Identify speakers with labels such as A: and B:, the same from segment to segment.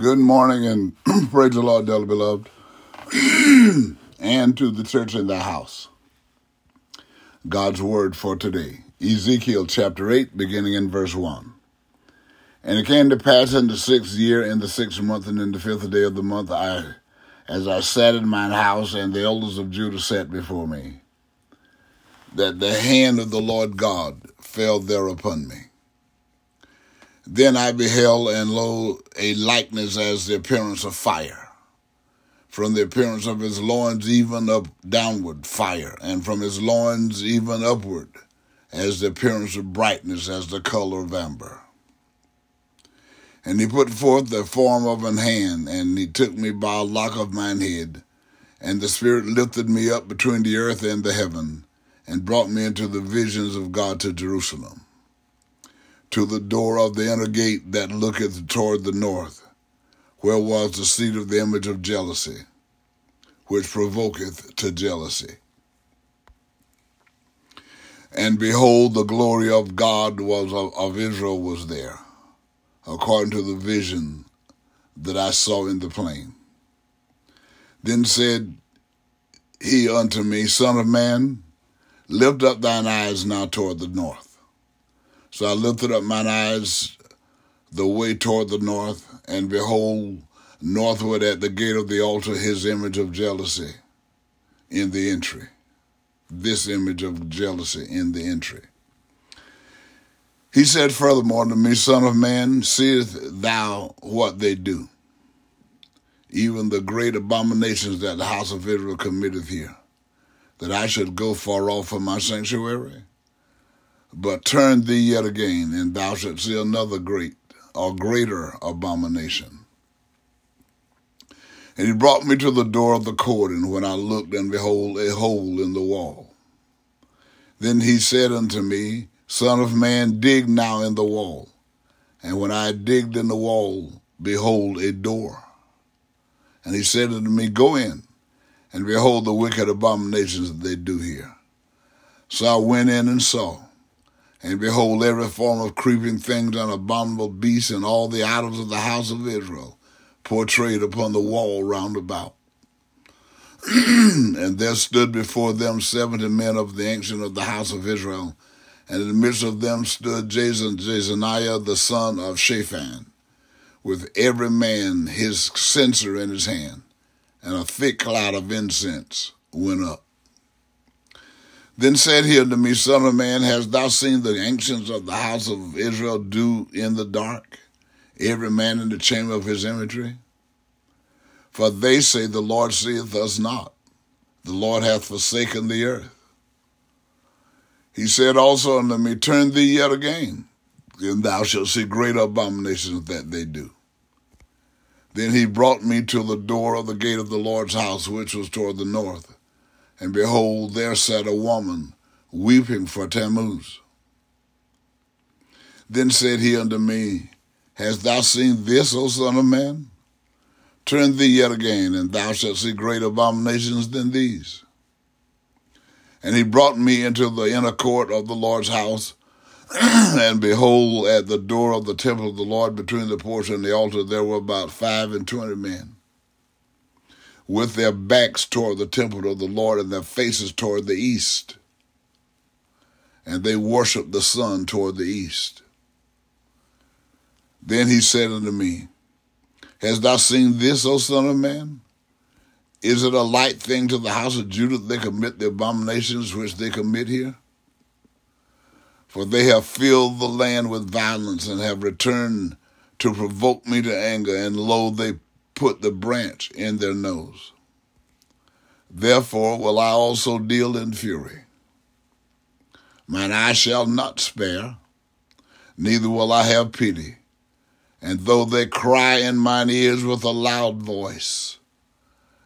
A: Good morning and praise the Lord, dearly beloved, and to the church in the house. God's word for today. Ezekiel chapter 8, beginning in verse 1. And it came to pass in the sixth year, in the sixth month, and in the fifth day of the month, I, as I sat in mine house, and the elders of Judah sat before me, that the hand of the Lord God fell there upon me. Then I beheld, and lo, a likeness as the appearance of fire. From the appearance of his loins even up downward fire, and from his loins even upward, as the appearance of brightness, as the color of amber. And he put forth the form of an hand, and he took me by a lock of mine head, and the Spirit lifted me up between the earth and the heaven, and brought me into the visions of God to Jerusalem to the door of the inner gate that looketh toward the north, where was the seat of the image of jealousy, which provoketh to jealousy. And behold, the glory of God was of, of Israel was there, according to the vision that I saw in the plain. Then said he unto me, Son of man, lift up thine eyes now toward the north. So I lifted up mine eyes the way toward the north, and behold, northward at the gate of the altar, his image of jealousy in the entry. This image of jealousy in the entry. He said furthermore to me, Son of man, seest thou what they do? Even the great abominations that the house of Israel committeth here, that I should go far off from my sanctuary? But turn thee yet again, and thou shalt see another great or greater abomination. And he brought me to the door of the court, and when I looked, and behold, a hole in the wall. Then he said unto me, Son of man, dig now in the wall. And when I had digged in the wall, behold, a door. And he said unto me, Go in, and behold the wicked abominations that they do here. So I went in and saw. And behold, every form of creeping things and abominable beasts and all the idols of the house of Israel portrayed upon the wall round about. and there stood before them seventy men of the ancient of the house of Israel, and in the midst of them stood Jason, Jaazaniah the son of Shaphan, with every man his censer in his hand, and a thick cloud of incense went up. Then said he unto me, Son of man, hast thou seen the ancients of the house of Israel do in the dark, every man in the chamber of his imagery? For they say, The Lord seeth us not, the Lord hath forsaken the earth. He said also unto me, Turn thee yet again, and thou shalt see great abominations that they do. Then he brought me to the door of the gate of the Lord's house, which was toward the north and behold, there sat a woman weeping for Tammuz. Then said he unto me, Hast thou seen this, O son of man? Turn thee yet again, and thou shalt see great abominations than these. And he brought me into the inner court of the Lord's house, and behold, at the door of the temple of the Lord, between the porch and the altar, there were about five and twenty men with their backs toward the temple of the Lord and their faces toward the east. And they worshiped the sun toward the east. Then he said unto me, Hast thou seen this, O son of man? Is it a light thing to the house of Judah that they commit the abominations which they commit here? For they have filled the land with violence and have returned to provoke me to anger, and lo, they put the branch in their nose. Therefore will I also deal in fury. Mine eye shall not spare, neither will I have pity. And though they cry in mine ears with a loud voice,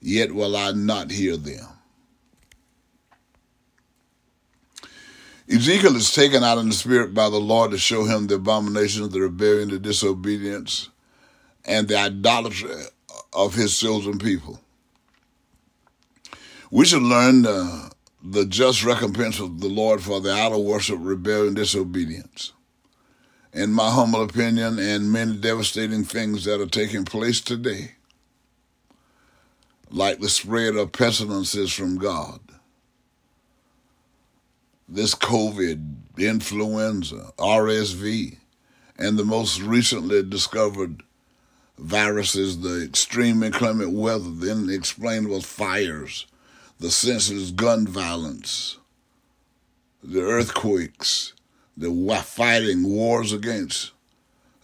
A: yet will I not hear them. Ezekiel is taken out in the spirit by the Lord to show him the abominations, the rebellion, the disobedience, and the idolatry of his chosen people. We should learn uh, the just recompense of the Lord for the idol worship, rebellion, disobedience. in my humble opinion, and many devastating things that are taking place today, like the spread of pestilences from God, this COVID, influenza, RSV, and the most recently discovered viruses, the extreme inclement weather, the unexplainable fires, the senseless gun violence, the earthquakes, the fighting wars against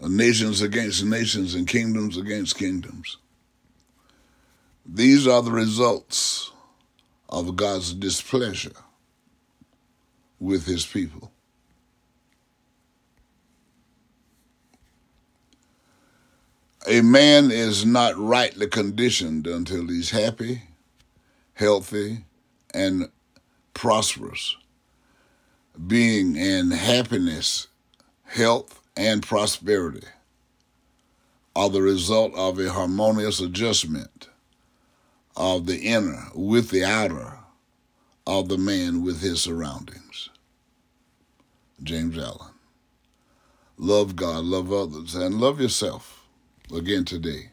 A: uh, nations against nations and kingdoms against kingdoms. These are the results of God's displeasure with his people. A man is not rightly conditioned until he's happy, healthy, and prosperous. Being in happiness, health, and prosperity are the result of a harmonious adjustment of the inner with the outer of the man with his surroundings. James Allen. Love God, love others, and love yourself again today.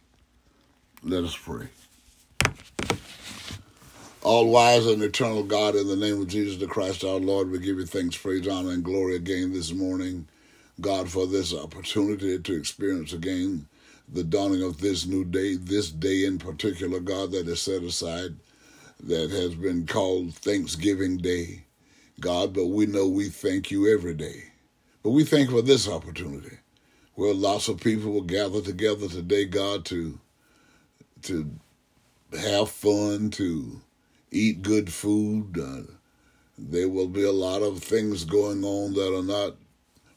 A: Let us pray. All wise and eternal God, in the name of Jesus the Christ our Lord, we give you thanks, praise, honor, and glory again this morning, God, for this opportunity to experience again the dawning of this new day, this day in particular, God, that is set aside, that has been called Thanksgiving Day, God, but we know we thank you every day. But we thank for this opportunity where lots of people will gather together today, God, to to have fun, to eat good food. Uh, there will be a lot of things going on that are not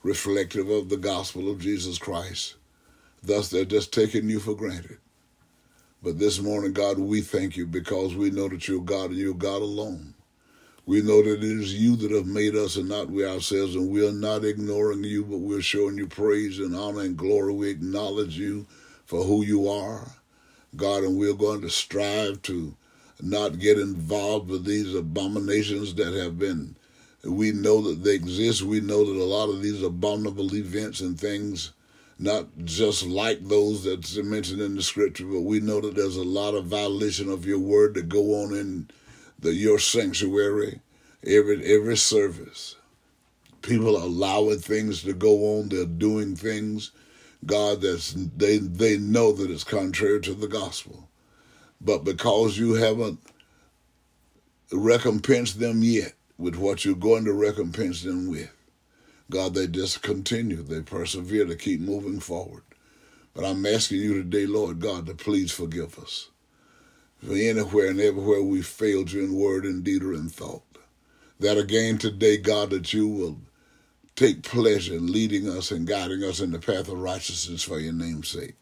A: reflective of the gospel of Jesus Christ. Thus, they're just taking you for granted. But this morning, God, we thank you because we know that you're God and you're God alone. We know that it is you that have made us and not we ourselves, and we are not ignoring you, but we're showing you praise and honor and glory. We acknowledge you for who you are, God, and we're going to strive to not get involved with these abominations that have been. We know that they exist. We know that a lot of these abominable events and things, not just like those that's mentioned in the scripture, but we know that there's a lot of violation of your word that go on in the your sanctuary, every every service. People are allowing things to go on. They're doing things, God, that's they they know that it's contrary to the gospel. But because you haven't recompensed them yet with what you're going to recompense them with, God, they just continue. They persevere to keep moving forward. But I'm asking you today, Lord God, to please forgive us for anywhere and everywhere we failed you in word and deed or in thought. That again today, God, that you will take pleasure in leading us and guiding us in the path of righteousness for your name's sake.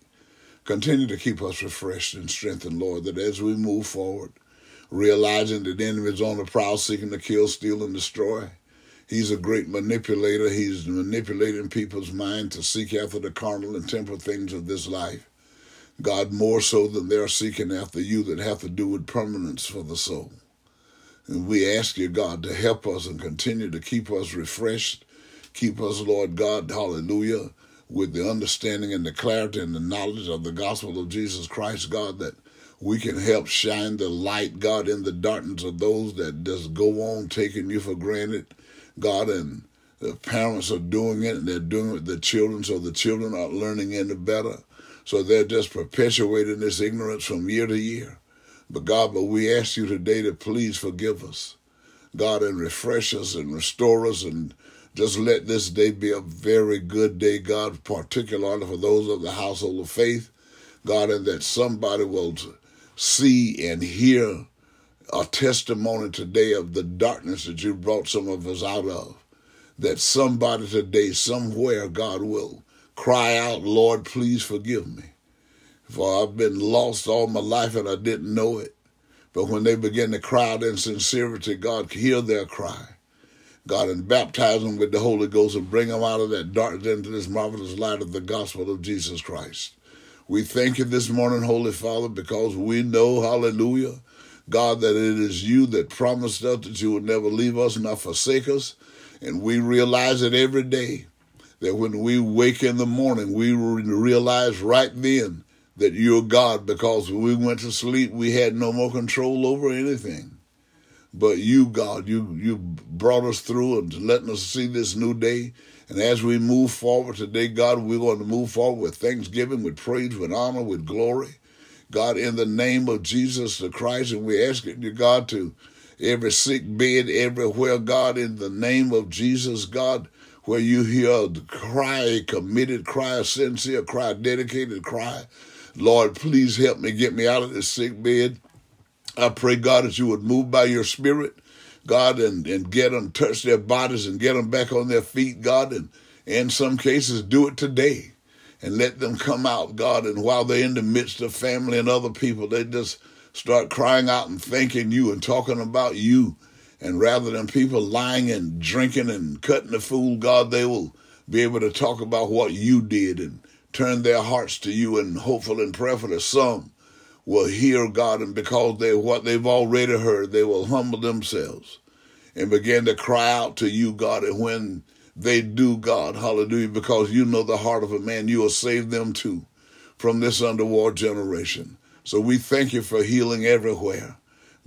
A: Continue to keep us refreshed and strengthened, Lord, that as we move forward, realizing that the enemy is on the prowl seeking to kill, steal, and destroy, he's a great manipulator. He's manipulating people's mind to seek after the carnal and temporal things of this life. God, more so than they're seeking after you that have to do with permanence for the soul. And we ask you, God, to help us and continue to keep us refreshed. Keep us, Lord God, hallelujah, with the understanding and the clarity and the knowledge of the gospel of Jesus Christ, God, that we can help shine the light, God, in the darkness of those that just go on taking you for granted, God, and the parents are doing it and they're doing it with the children, so the children are learning any better. So they're just perpetuating this ignorance from year to year. But God, but we ask you today to please forgive us, God, and refresh us and restore us and just let this day be a very good day, God, particularly for those of the household of faith, God, and that somebody will see and hear a testimony today of the darkness that you brought some of us out of. That somebody today, somewhere, God will cry out, Lord, please forgive me. For I've been lost all my life and I didn't know it. But when they begin to cry out in sincerity, God, hear their cry. God, and baptize them with the Holy Ghost and bring them out of that darkness into this marvelous light of the gospel of Jesus Christ. We thank you this morning, Holy Father, because we know, hallelujah, God, that it is you that promised us that you would never leave us nor forsake us. And we realize it every day that when we wake in the morning, we realize right then that you're God because when we went to sleep, we had no more control over anything. But you, God, you you brought us through and letting us see this new day. And as we move forward today, God, we're going to move forward with thanksgiving, with praise, with honor, with glory. God, in the name of Jesus the Christ, and we ask you, God, to every sick bed everywhere, God, in the name of Jesus, God, where you hear the cry, committed cry, a sincere cry, dedicated cry. Lord, please help me get me out of this sick bed. I pray, God, that you would move by your spirit, God, and, and get them, touch their bodies and get them back on their feet, God, and in some cases, do it today and let them come out, God. And while they're in the midst of family and other people, they just start crying out and thanking you and talking about you. And rather than people lying and drinking and cutting the fool, God, they will be able to talk about what you did and turn their hearts to you. And hopeful and prayerfully, some will hear God, and because they what they've already heard, they will humble themselves and begin to cry out to you, God. And when they do, God, hallelujah, because you know the heart of a man, you will save them too from this underworld generation. So we thank you for healing everywhere.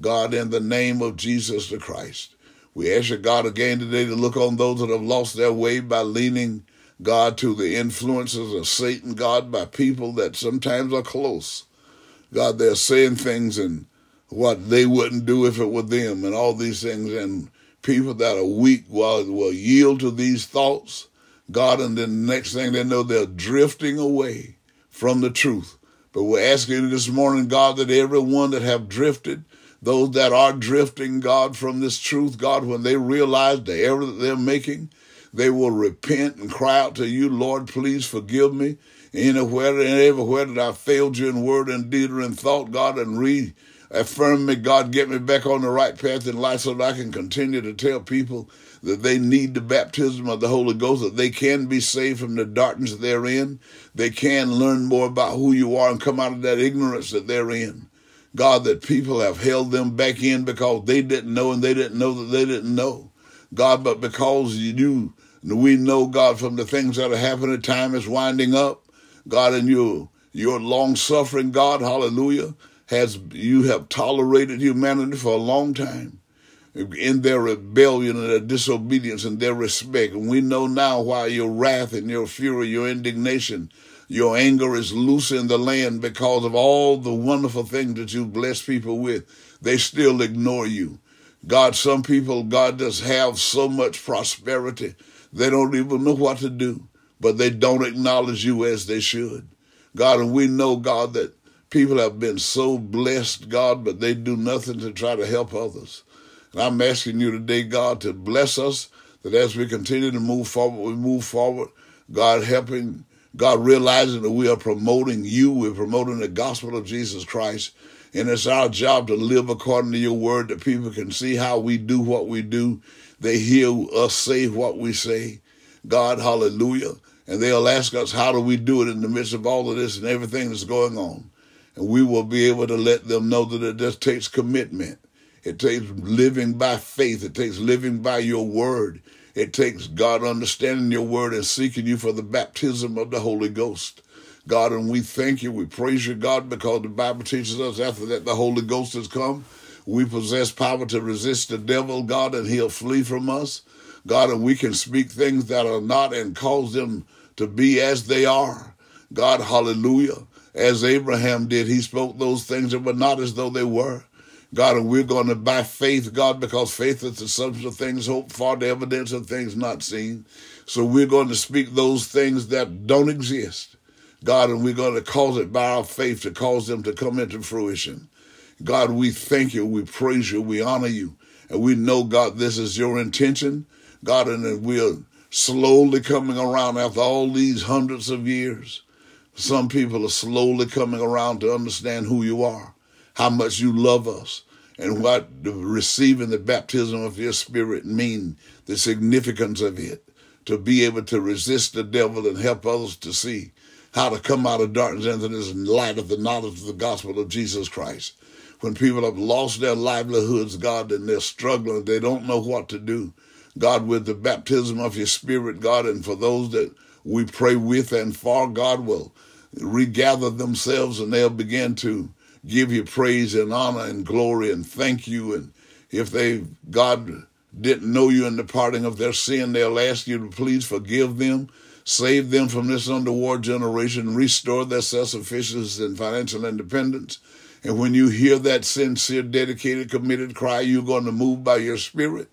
A: God, in the name of Jesus the Christ, we ask you, God, again today to look on those that have lost their way by leaning, God, to the influences of Satan, God, by people that sometimes are close. God, they're saying things and what they wouldn't do if it were them and all these things. And people that are weak will, will yield to these thoughts, God, and then the next thing they know, they're drifting away from the truth. But we're asking this morning, God, that everyone that have drifted, those that are drifting, God, from this truth, God, when they realize the error that they're making, they will repent and cry out to you, Lord, please forgive me. Anywhere and everywhere that I failed you in word and deed or in thought, God, and reaffirm me, God, get me back on the right path in life so that I can continue to tell people that they need the baptism of the Holy Ghost, that they can be saved from the darkness they're in. They can learn more about who you are and come out of that ignorance that they're in. God, that people have held them back in because they didn't know and they didn't know that they didn't know. God, but because you do, we know, God, from the things that are happening, time is winding up. God, and you, you're long suffering, God, hallelujah has you have tolerated humanity for a long time in their rebellion and their disobedience and their respect. And we know now why your wrath and your fury, your indignation, your anger is loose in the land because of all the wonderful things that you bless people with. They still ignore you. God, some people, God does have so much prosperity, they don't even know what to do, but they don't acknowledge you as they should. God, and we know, God, that People have been so blessed, God, but they do nothing to try to help others. And I'm asking you today, God, to bless us, that as we continue to move forward, we move forward, God helping, God realizing that we are promoting you, we're promoting the gospel of Jesus Christ. And it's our job to live according to your word that people can see how we do what we do. They hear us say what we say. God, hallelujah. And they'll ask us, how do we do it in the midst of all of this and everything that's going on? And we will be able to let them know that it just takes commitment. It takes living by faith. It takes living by your word. It takes God understanding your word and seeking you for the baptism of the Holy Ghost. God, and we thank you. We praise you, God, because the Bible teaches us after that the Holy Ghost has come. We possess power to resist the devil, God, and he'll flee from us. God, and we can speak things that are not and cause them to be as they are. God, hallelujah as Abraham did. He spoke those things that were not as though they were. God, and we're going to, by faith, God, because faith is the substance of things hoped for, the evidence of things not seen. So we're going to speak those things that don't exist. God, and we're going to cause it by our faith to cause them to come into fruition. God, we thank you, we praise you, we honor you, and we know, God, this is your intention. God, and we're slowly coming around after all these hundreds of years. Some people are slowly coming around to understand who you are, how much you love us, and what receiving the baptism of your spirit mean, the significance of it, to be able to resist the devil and help others to see how to come out of darkness into this light of the knowledge of the gospel of Jesus Christ. When people have lost their livelihoods, God, and they're struggling, they don't know what to do. God, with the baptism of your spirit, God, and for those that we pray with and for, God will regather themselves and they'll begin to give you praise and honor and glory and thank you. And if they, God, didn't know you in the parting of their sin, they'll ask you to please forgive them, save them from this underworld generation, restore their self sufficiency and financial independence. And when you hear that sincere, dedicated, committed cry, you're going to move by your spirit,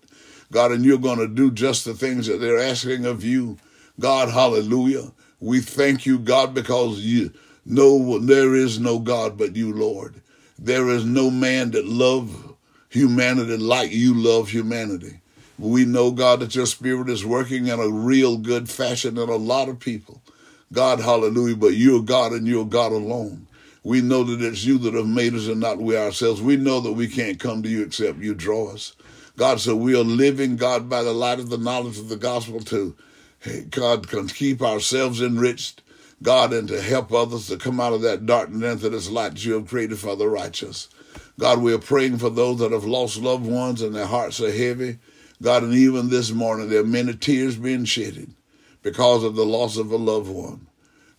A: God, and you're going to do just the things that they're asking of you. God, hallelujah. We thank you, God, because you know there is no God but you, Lord. There is no man that love humanity like you love humanity. We know, God, that your spirit is working in a real good fashion in a lot of people. God, hallelujah, but you're God and you're God alone. We know that it's you that have made us and not we ourselves. We know that we can't come to you except you draw us. God, so we are living, God, by the light of the knowledge of the gospel to, God, can keep ourselves enriched, God, and to help others to come out of that darkness into this light that you have created for the righteous. God, we are praying for those that have lost loved ones and their hearts are heavy. God, and even this morning, there are many tears being shedded because of the loss of a loved one.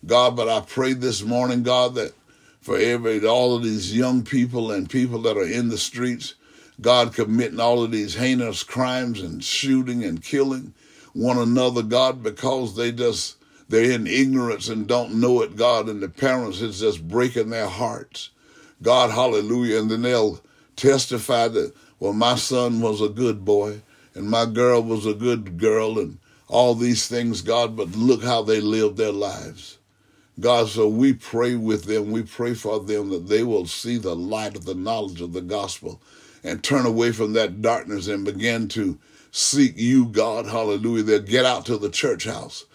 A: God, but I pray this morning, God, that for every all of these young people and people that are in the streets, God committing all of these heinous crimes and shooting and killing one another, God, because they just they're in ignorance and don't know it, God, and the parents is just breaking their hearts. God, hallelujah. And then they'll testify that, well, my son was a good boy and my girl was a good girl and all these things, God, but look how they lived their lives. God, so we pray with them. We pray for them that they will see the light of the knowledge of the gospel and turn away from that darkness and begin to seek you, God, hallelujah. They'll get out to the church house,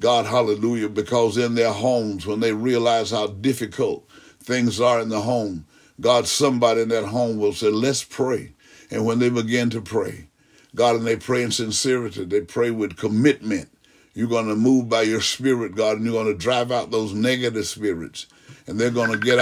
A: God, hallelujah, because in their homes, when they realize how difficult things are in the home, God, somebody in that home will say, let's pray. And when they begin to pray, God, and they pray in sincerity, they pray with commitment you're going to move by your spirit, God, and you're going to drive out those negative spirits. And they're going to get